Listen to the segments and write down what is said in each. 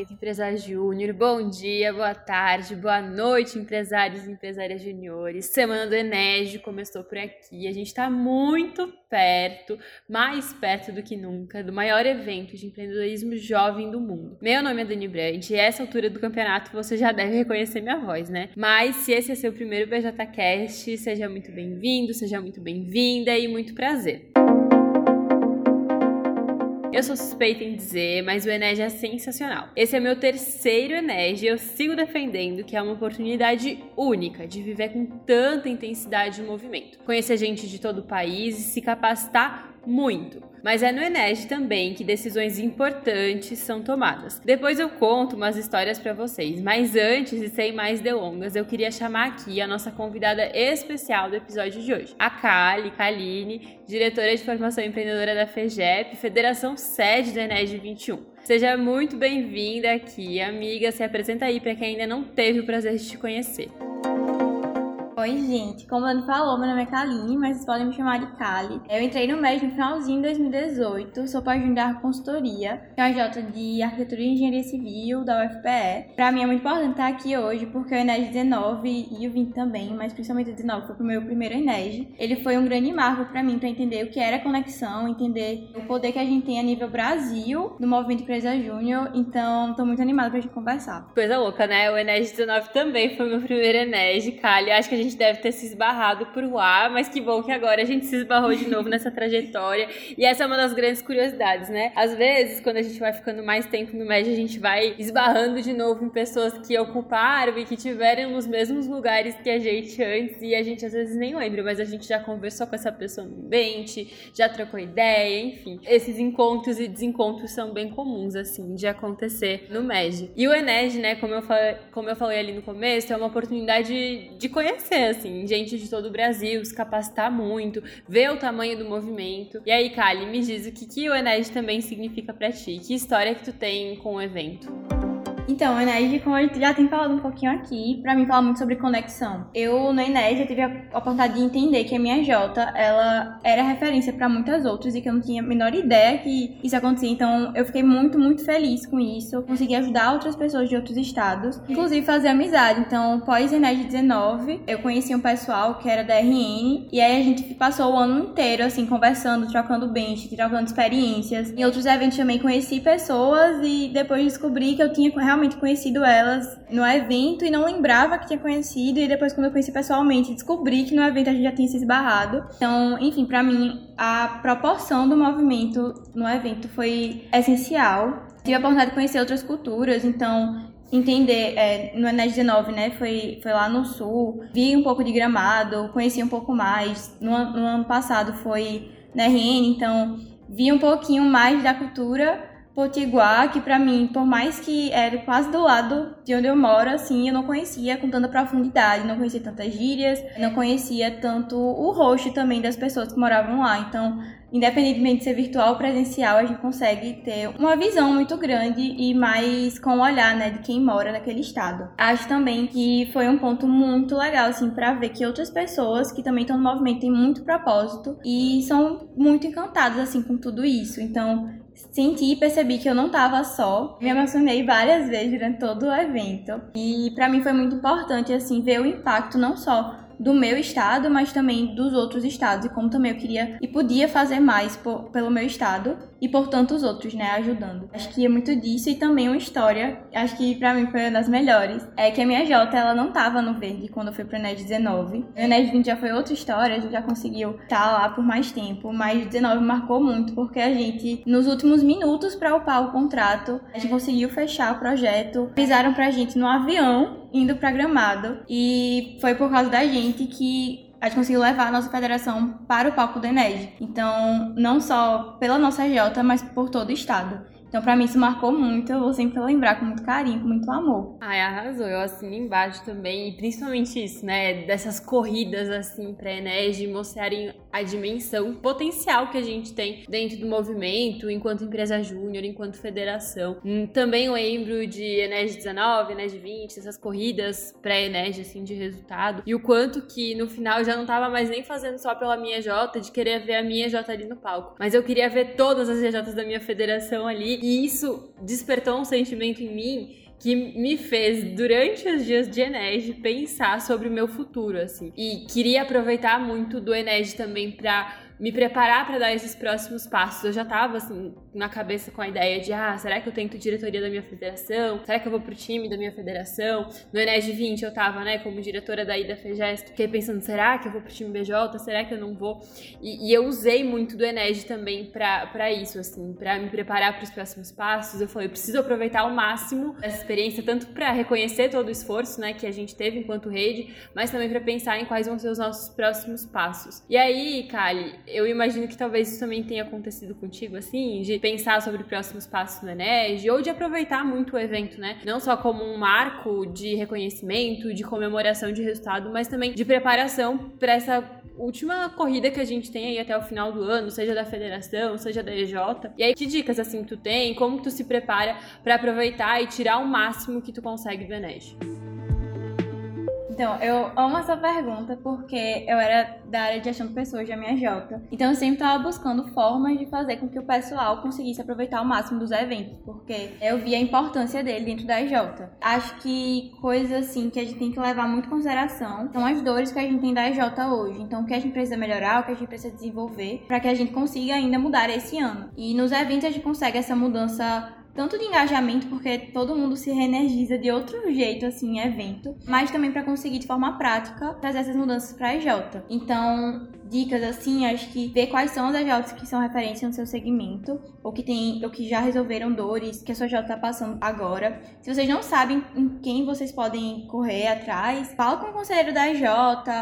Movimento Empresário Júnior. Bom dia, boa tarde, boa noite, empresários e empresárias juniores. Semana do Enege começou por aqui. A gente está muito perto, mais perto do que nunca, do maior evento de empreendedorismo jovem do mundo. Meu nome é Dani Brandt e essa altura do campeonato você já deve reconhecer minha voz, né? Mas se esse é seu primeiro BJCast, seja muito bem-vindo, seja muito bem-vinda e muito prazer. Eu sou suspeita em dizer, mas o Enege é sensacional. Esse é meu terceiro Enege e eu sigo defendendo que é uma oportunidade única de viver com tanta intensidade o movimento. Conhecer gente de todo o país e se capacitar muito. Mas é no Enege também que decisões importantes são tomadas. Depois eu conto umas histórias para vocês, mas antes e sem mais delongas, eu queria chamar aqui a nossa convidada especial do episódio de hoje, a Kali Kaline, diretora de formação empreendedora da FEGEP, Federação Sede do Enege 21. Seja muito bem-vinda aqui, amiga. Se apresenta aí para quem ainda não teve o prazer de te conhecer. Oi, gente. Como a Dani falou, meu nome é Kaline, mas vocês podem me chamar de Kali. Eu entrei no MES no finalzinho de 2018, sou pós da consultoria, que é a J de Arquitetura e Engenharia Civil da UFPE. Pra mim é muito importante estar aqui hoje, porque o Enes 19 e o 20 também, mas principalmente o 19 foi o meu primeiro Enes. Ele foi um grande marco para mim, para entender o que era conexão, entender o poder que a gente tem a nível Brasil no movimento Empresa Júnior. Então, tô muito animada pra gente conversar. Coisa louca, né? O Enes 19 também foi meu primeiro Enes, Kali. Acho que a gente gente deve ter se esbarrado por lá, mas que bom que agora a gente se esbarrou de novo nessa trajetória. E essa é uma das grandes curiosidades, né? Às vezes, quando a gente vai ficando mais tempo no médio, a gente vai esbarrando de novo em pessoas que ocuparam e que tiveram nos mesmos lugares que a gente antes, e a gente às vezes nem lembra, mas a gente já conversou com essa pessoa no ambiente, já trocou ideia, enfim. Esses encontros e desencontros são bem comuns, assim, de acontecer no MED. E o Ened, né, como eu, falei, como eu falei ali no começo, é uma oportunidade de conhecer assim, gente de todo o Brasil, se capacitar muito, ver o tamanho do movimento. E aí, Kali, me diz o que, que o Ened também significa para ti? Que história que tu tem com o evento? Então, o Ened, como a gente já tem falado um pouquinho aqui, para mim fala muito sobre conexão. Eu, no Ened, eu tive a oportunidade de entender que a minha Jota, ela era referência para muitas outras e que eu não tinha a menor ideia que isso acontecia. Então, eu fiquei muito, muito feliz com isso. Eu consegui ajudar outras pessoas de outros estados, inclusive fazer amizade. Então, pós Ened 19, eu conheci um pessoal que era da RN e aí a gente passou o ano inteiro, assim, conversando, trocando bench, trocando experiências. Em outros eventos também conheci pessoas e depois descobri que eu tinha realmente realmente conhecido elas no evento e não lembrava que tinha conhecido. E depois, quando eu conheci pessoalmente, descobri que no evento a gente já tinha se esbarrado. Então, enfim, para mim, a proporção do movimento no evento foi essencial. Tive a oportunidade de conhecer outras culturas, então entender é, no Enes 19, né? Foi, foi lá no sul, vi um pouco de gramado, conheci um pouco mais. No, no ano passado foi na RN, então vi um pouquinho mais da cultura Potiguar, que para mim, por mais que era quase do lado de onde eu moro, assim, eu não conhecia com tanta profundidade, não conhecia tantas gírias, não conhecia tanto o rosto também das pessoas que moravam lá. Então, independentemente de ser virtual ou presencial, a gente consegue ter uma visão muito grande e mais com o olhar, né, de quem mora naquele estado. Acho também que foi um ponto muito legal, assim, para ver que outras pessoas que também estão no movimento têm muito propósito e são muito encantadas, assim, com tudo isso. Então, senti e percebi que eu não estava só. Me emocionei várias vezes durante todo o evento. E para mim foi muito importante assim ver o impacto não só do meu estado, mas também dos outros estados e como também eu queria e podia fazer mais por, pelo meu estado e por tantos outros, né, ajudando. Acho que é muito disso e também uma história, acho que para mim foi uma das melhores, é que a minha Jota, ela não tava no verde quando eu fui pro NED 19. O NED 20 já foi outra história, a gente já conseguiu estar lá por mais tempo, mas 19 marcou muito porque a gente nos últimos minutos para upar o contrato, a gente conseguiu fechar o projeto. Pisaram pra gente no avião indo para Gramado e foi por causa da gente que a gente conseguiu levar a nossa federação para o palco do Ened. Então, não só pela nossa Jota, mas por todo o estado. Então, pra mim, isso marcou muito. Eu vou sempre lembrar com muito carinho, com muito amor. Ai, arrasou. Eu assino embaixo também. E principalmente isso, né? Dessas corridas, assim, pra Enege mostrarem a dimensão, potencial que a gente tem dentro do movimento, enquanto empresa júnior, enquanto federação. Hum, também lembro de Enege 19, Enege 20, essas corridas pré-Enege, assim, de resultado. E o quanto que no final eu já não tava mais nem fazendo só pela minha J, de querer ver a minha J ali no palco. Mas eu queria ver todas as EJs da minha federação ali E isso despertou um sentimento em mim que me fez, durante os dias de Enege, pensar sobre o meu futuro, assim. E queria aproveitar muito do Enege também para me preparar para dar esses próximos passos. Eu já tava assim na cabeça com a ideia de, ah, será que eu tento diretoria da minha federação? Será que eu vou pro time da minha federação? No Ened 20 eu tava, né, como diretora da Ida Fegest, fiquei pensando, será que eu vou pro time BJ? Será que eu não vou? E, e eu usei muito do Ened também para isso, assim, para me preparar para os próximos passos. Eu falei, eu preciso aproveitar ao máximo essa experiência, tanto para reconhecer todo o esforço, né, que a gente teve enquanto rede, mas também para pensar em quais vão ser os nossos próximos passos. E aí, Kali, eu imagino que talvez isso também tenha acontecido contigo, assim, de pensar sobre próximos passos no Enege, ou de aproveitar muito o evento, né? Não só como um marco de reconhecimento, de comemoração de resultado, mas também de preparação para essa última corrida que a gente tem aí até o final do ano, seja da federação, seja da EJ. E aí, que dicas assim tu tem? Como tu se prepara para aproveitar e tirar o máximo que tu consegue do Enege? Então, eu amo essa pergunta porque eu era da área de gestão de pessoas da minha Jota. Então, eu sempre estava buscando formas de fazer com que o pessoal conseguisse aproveitar o máximo dos eventos, porque eu vi a importância dele dentro da EJ. Acho que coisas assim que a gente tem que levar muito em consideração são as dores que a gente tem da EJ hoje. Então, o que a gente precisa melhorar, o que a gente precisa desenvolver para que a gente consiga ainda mudar esse ano. E nos eventos a gente consegue essa mudança tanto de engajamento, porque todo mundo se reenergiza de outro jeito, assim, em evento, mas também para conseguir de forma prática trazer essas mudanças para a EJ. Então, dicas assim, acho que ver quais são as AJs que são referência no seu segmento, ou que tem, ou que já resolveram dores que a sua AJ está passando agora. Se vocês não sabem em quem vocês podem correr atrás, fala com o conselheiro da AJ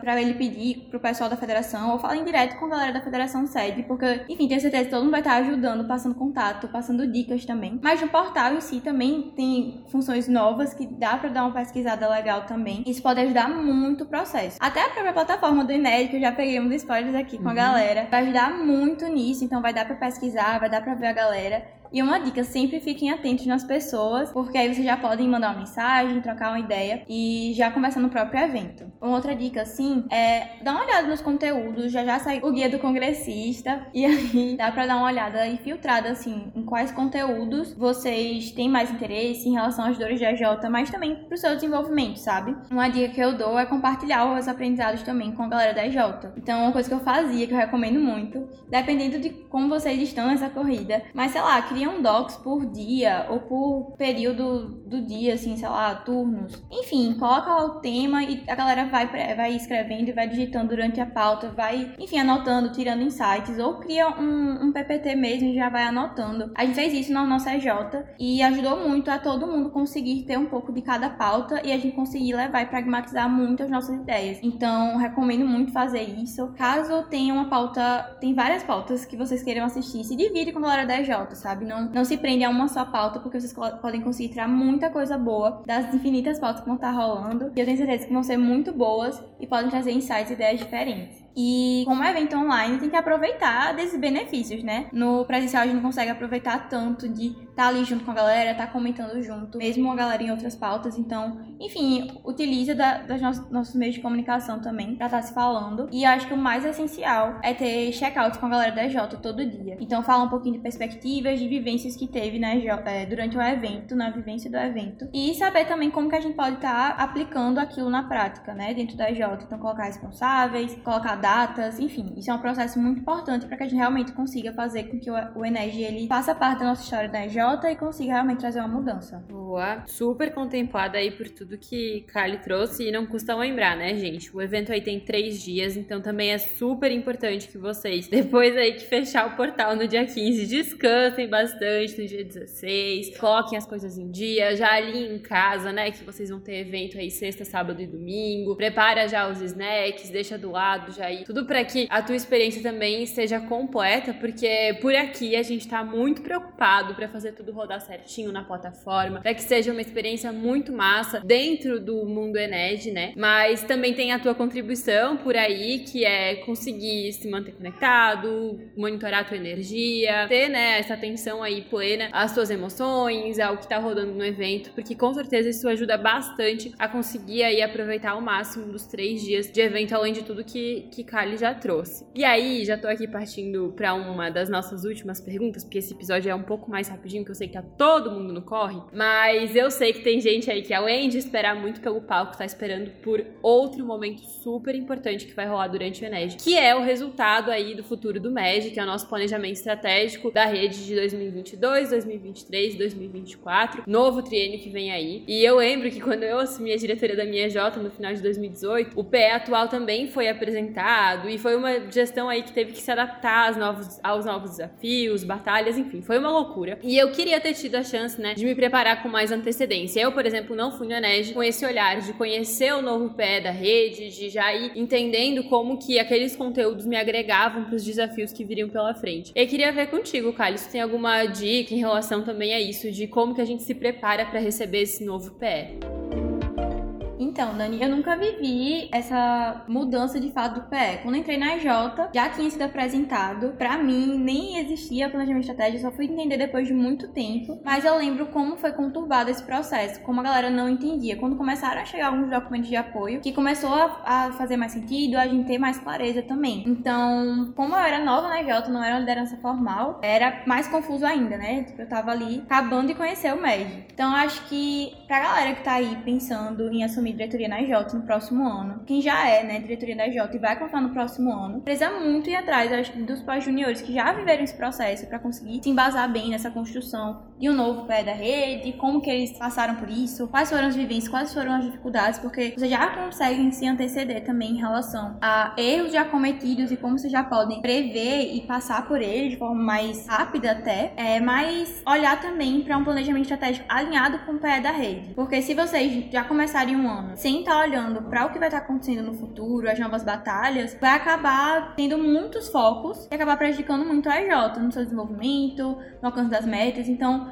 para ele pedir pro pessoal da federação, ou falem direto com a galera da federação sede, porque, enfim, tenho certeza que todo mundo vai estar ajudando, passando contato, passando dicas também. Mas no portal em si também tem funções novas que dá para dar uma pesquisada legal também. Isso pode ajudar muito o processo. Até a própria plataforma do Inédito, já peguei um spoilers spoilers aqui com a uhum. galera. Vai ajudar muito nisso, então vai dar para pesquisar, vai dar para ver a galera. E uma dica, sempre fiquem atentos nas pessoas, porque aí vocês já podem mandar uma mensagem, trocar uma ideia e já começar no próprio evento. Uma outra dica, assim, é dar uma olhada nos conteúdos, já já sai o guia do congressista, e aí dá pra dar uma olhada e filtrada, assim, em quais conteúdos vocês têm mais interesse em relação às dores de AJ, mas também pro seu desenvolvimento, sabe? Uma dica que eu dou é compartilhar os aprendizados também com a galera da EJ. Então, uma coisa que eu fazia, que eu recomendo muito, dependendo de como vocês estão nessa corrida, mas sei lá, queria criam docs por dia ou por período do dia, assim, sei lá, turnos. Enfim, coloca lá o tema e a galera vai, vai escrevendo e vai digitando durante a pauta, vai, enfim, anotando, tirando insights, ou cria um, um PPT mesmo e já vai anotando. A gente fez isso na nossa EJ e ajudou muito a todo mundo conseguir ter um pouco de cada pauta e a gente conseguir levar e pragmatizar muito as nossas ideias. Então, recomendo muito fazer isso. Caso tenha uma pauta, tem várias pautas que vocês queiram assistir, se divide com a galera da EJ, sabe? Não, não se prende a uma só pauta, porque vocês podem conseguir tirar muita coisa boa das infinitas pautas que vão estar rolando. E eu tenho certeza que vão ser muito boas e podem trazer insights e ideias diferentes. E como é evento online, tem que aproveitar desses benefícios, né? No presencial a gente não consegue aproveitar tanto de estar tá ali junto com a galera, estar tá comentando junto, mesmo a galera em outras pautas. Então, enfim, utiliza da, das nossos, nossos meios de comunicação também para estar tá se falando. E acho que o mais essencial é ter checkouts com a galera da EJ todo dia. Então, fala um pouquinho de perspectivas, de vivências que teve né, durante o evento, na vivência do evento. E saber também como que a gente pode estar tá aplicando aquilo na prática, né, dentro da EJ. Então, colocar responsáveis, colocar datas, enfim, isso é um processo muito importante para que a gente realmente consiga fazer com que o Enege ele faça parte da nossa história da EJ e consiga realmente trazer uma mudança. Boa, super contemplada aí por tudo que Kali trouxe e não custa lembrar, né, gente? O evento aí tem três dias, então também é super importante que vocês, depois aí que fechar o portal no dia 15, descansem bastante no dia 16, coloquem as coisas em dia, já ali em casa, né, que vocês vão ter evento aí sexta, sábado e domingo, prepara já os snacks, deixa do lado já aí, tudo para que a tua experiência também esteja completa, porque por aqui a gente tá muito preocupado para fazer tudo rodar certinho na plataforma, para que seja uma experiência muito massa dentro do mundo Ened, né? Mas também tem a tua contribuição por aí, que é conseguir se manter conectado, monitorar a tua energia, ter, né, essa atenção aí plena às tuas emoções, ao que tá rodando no evento, porque com certeza isso ajuda bastante a conseguir aí aproveitar ao máximo dos três dias de evento, além de tudo que, que que Kali já trouxe. E aí, já tô aqui partindo para uma das nossas últimas perguntas, porque esse episódio é um pouco mais rapidinho, que eu sei que tá todo mundo no corre, mas eu sei que tem gente aí que além de esperar muito pelo palco, tá esperando por outro momento super importante que vai rolar durante o Ened, que é o resultado aí do futuro do MED, que é o nosso planejamento estratégico da rede de 2022, 2023, 2024, novo triênio que vem aí. E eu lembro que quando eu assumi a diretoria da minha J no final de 2018, o PE atual também foi apresentado e foi uma gestão aí que teve que se adaptar aos novos, aos novos desafios, batalhas, enfim, foi uma loucura. E eu queria ter tido a chance, né, de me preparar com mais antecedência. Eu, por exemplo, não fui no Ened com esse olhar de conhecer o novo PE da rede, de já ir entendendo como que aqueles conteúdos me agregavam para os desafios que viriam pela frente. Eu queria ver contigo, Carlos, se tem alguma dica em relação também a isso, de como que a gente se prepara para receber esse novo PE. Então, Dani, eu nunca vivi essa mudança de fato do PE. Quando entrei na EJ, já tinha sido apresentado. Para mim, nem existia planejamento estratégico, só fui entender depois de muito tempo. Mas eu lembro como foi conturbado esse processo, como a galera não entendia. Quando começaram a chegar alguns documentos de apoio, que começou a, a fazer mais sentido, a gente ter mais clareza também. Então, como eu era nova na EJ, não era uma liderança formal, era mais confuso ainda, né? Eu tava ali acabando de conhecer o MED. Então, acho que pra galera que tá aí pensando em assumir diretoria na IJ no próximo ano. Quem já é, né, diretoria da IJ e vai contar no próximo ano, precisa muito ir atrás, acho dos pós-juniores que já viveram esse processo para conseguir se embasar bem nessa construção de um novo pé da rede, como que eles passaram por isso, quais foram as vivências, quais foram as dificuldades, porque vocês já conseguem se anteceder também em relação a erros já cometidos e como vocês já podem prever e passar por eles de forma mais rápida até, é, mas olhar também para um planejamento estratégico alinhado com o pé da rede. Porque se vocês já começarem um ano sem estar tá olhando para o que vai estar tá acontecendo no futuro, as novas batalhas, vai acabar tendo muitos focos e acabar prejudicando muito a EJ no seu desenvolvimento, no alcance das metas. Então,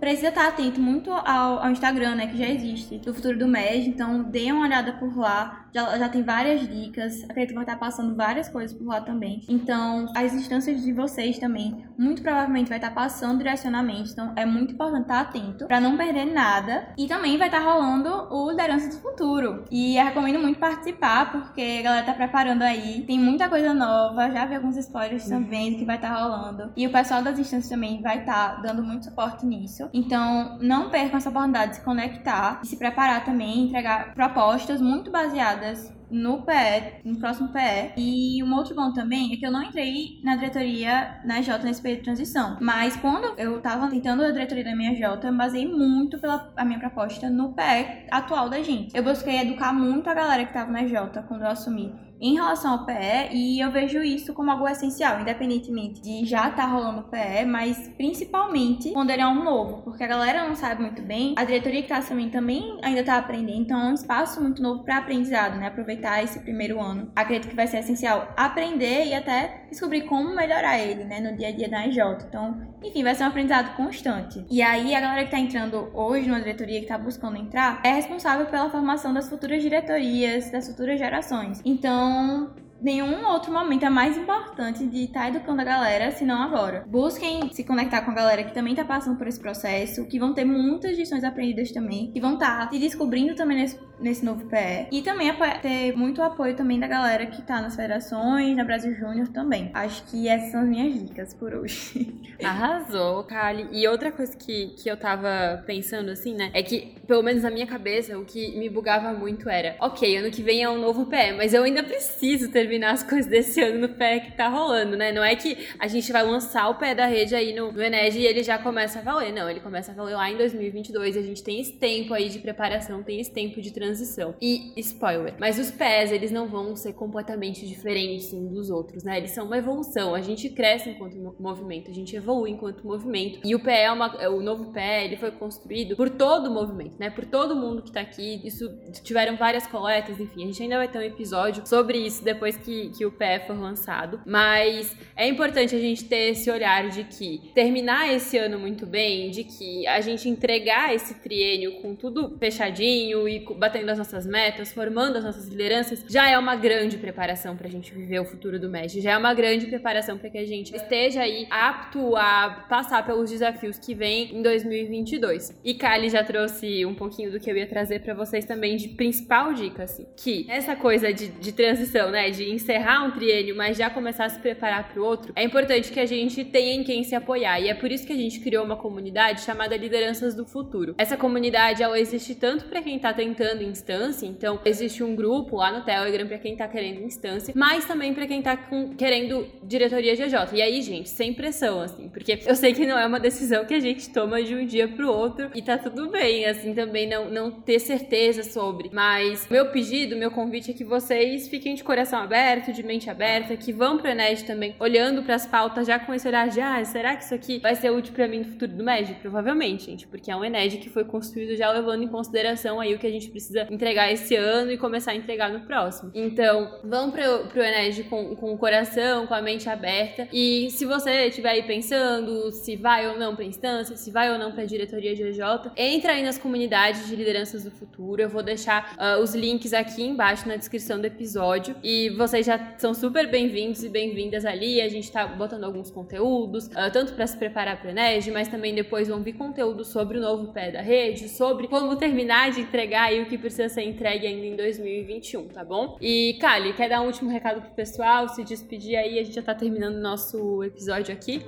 precisa estar atento muito ao, ao, Instagram, né, que já existe, do futuro do MED, então dê uma olhada por lá, já, já tem várias dicas, acredito que vai estar passando várias coisas por lá também. Então, as instâncias de vocês também, muito provavelmente vai estar passando direcionamento, então é muito importante estar atento para não perder nada. E também vai estar rolando o Liderança do Futuro. E eu recomendo muito participar, porque a galera tá preparando aí, tem muita coisa nova, já vi alguns spoilers também do que vai estar rolando. E o pessoal das instâncias também vai estar dando muito suporte nisso. Então, não percam essa oportunidade de se conectar e se preparar também, entregar propostas muito baseadas no PE, no próximo PE. E um outro ponto também é que eu não entrei na diretoria na J nesse período de transição. Mas quando eu tava tentando a diretoria da minha J, eu me basei muito pela a minha proposta no PE atual da gente. Eu busquei educar muito a galera que tava na J quando eu assumi em relação ao PE e eu vejo isso como algo essencial, independentemente de já estar tá rolando o PE, mas principalmente quando ele é um novo, porque a galera não sabe muito bem, a diretoria que está assumindo também ainda está aprendendo, então é um espaço muito novo para aprendizado, né? Aproveitar esse primeiro ano. Acredito que vai ser essencial aprender e até descobrir como melhorar ele, né, no dia a dia da EJ. Então, enfim, vai ser um aprendizado constante. E aí, a galera que está entrando hoje numa diretoria, que está buscando entrar, é responsável pela formação das futuras diretorias, das futuras gerações. Então, então, nenhum outro momento é mais importante de estar tá educando a galera, senão agora. Busquem se conectar com a galera que também está passando por esse processo, que vão ter muitas lições aprendidas também, que vão estar tá se descobrindo também nesse, nesse novo PE. E também ter muito apoio também da galera que está nas federações, na Brasil Júnior também. Acho que essas são as minhas dicas por hoje. Arrasou, Kali. E outra coisa que, que eu tava pensando assim, né, é que, pelo menos na minha cabeça, o que me bugava muito era, ok, ano que vem é um novo PE, mas eu ainda preciso ter terminar as coisas desse ano no pé que tá rolando, né? Não é que a gente vai lançar o pé da rede aí no, no Ened e ele já começa a valer. Não, ele começa a valer lá em 2022. A gente tem esse tempo aí de preparação, tem esse tempo de transição. E, spoiler, mas os pés, eles não vão ser completamente diferentes uns dos outros, né? Eles são uma evolução. A gente cresce enquanto movimento, a gente evolui enquanto movimento. E o pé é uma. O novo pé, ele foi construído por todo o movimento, né? Por todo mundo que tá aqui. Isso tiveram várias coletas, enfim. A gente ainda vai ter um episódio sobre isso depois que, que o PE for lançado. Mas é importante a gente ter esse olhar de que terminar esse ano muito bem, de que a gente entregar esse triênio com tudo fechadinho e batendo as nossas metas, formando as nossas lideranças, já é uma grande preparação para a gente viver o futuro do MED. Já é uma grande preparação para que a gente esteja aí apto a passar pelos desafios que vem em 2022. E Kali já trouxe um pouquinho do que eu ia trazer para vocês também de principal dica, assim, que essa coisa de, de transição, né, de encerrar um triênio, mas já começar a se preparar para o outro, é importante que a gente tenha em quem se apoiar. E é por isso que a gente criou uma comunidade chamada Lideranças do Futuro. Essa comunidade ela existe tanto para quem está tentando instância, então existe um grupo lá no Telegram para quem está querendo instância, mas também para quem está querendo diretoria GJ. E aí, gente, sem pressão, assim, porque eu sei que não é uma decisão que a gente toma de um dia pro outro e tá tudo bem, assim, também não, não ter certeza sobre. Mas meu pedido, meu convite é que vocês fiquem de coração aberto, de mente aberta, que vão pro Ened também, olhando para as pautas já com esse olhar de, ah, será que isso aqui vai ser útil para mim no futuro do MED? Provavelmente, gente, porque é um Ened que foi construído já levando em consideração aí o que a gente precisa entregar esse ano e começar a entregar no próximo. Então, vão pro, pro Ened com, com o coração, com a mente aberta. E se você estiver aí pensando se vai ou não pra instância, se vai ou não pra diretoria de EJ, entra aí nas comunidades de lideranças do futuro. Eu vou deixar uh, os links aqui embaixo na descrição do episódio. E vocês já são super bem-vindos e bem-vindas ali. A gente tá botando alguns conteúdos, uh, tanto para se preparar para o mas também depois vão vir conteúdo sobre o novo pé da rede, sobre como terminar de entregar aí o que precisa ser entregue ainda em 2021, tá bom? E, Kali, quer dar um último recado pro pessoal, se despedir aí, a gente já tá terminando o nosso episódio aqui.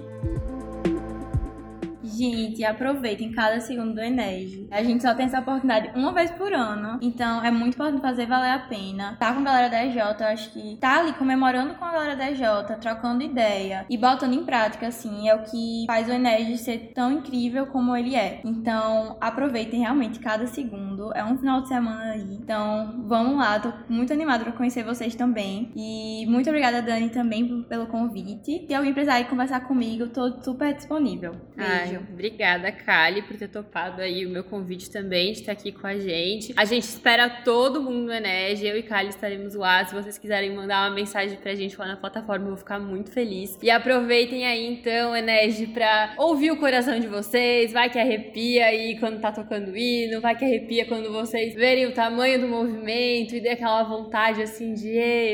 Gente, aproveitem cada segundo do Enes. A gente só tem essa oportunidade uma vez por ano, então é muito importante fazer valer a pena. Tá com a galera da EJ, eu acho que tá ali comemorando com a galera da EJ, trocando ideia e botando em prática, assim, é o que faz o Enes ser tão incrível como ele é. Então, aproveitem realmente cada segundo. É um final de semana aí. Então, vamos lá, tô muito animada pra conhecer vocês também. E muito obrigada, Dani, também pelo convite. Se alguém precisar ir conversar comigo, tô super disponível. Beijo. Ai, obrigada, Kali, por ter topado aí o meu convite também de estar aqui com a gente. A gente espera todo mundo no Enege. Eu e Kali estaremos lá. Se vocês quiserem mandar uma mensagem pra gente lá na plataforma, eu vou ficar muito feliz. E aproveitem aí então, Enege, pra ouvir o coração de vocês. Vai que arrepia aí quando tá tocando hino, vai que arrepia quando vocês verem o tamanho do movimento e dê aquela vontade assim de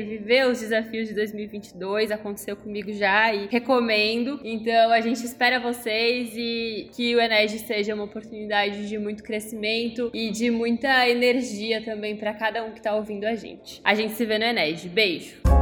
viver os desafios de 2022. Aconteceu comigo já e recomendo. Então a gente espera vocês e que o Ened seja uma oportunidade de muito crescimento e de muita energia também para cada um que está ouvindo a gente. A gente se vê no Ened. Beijo!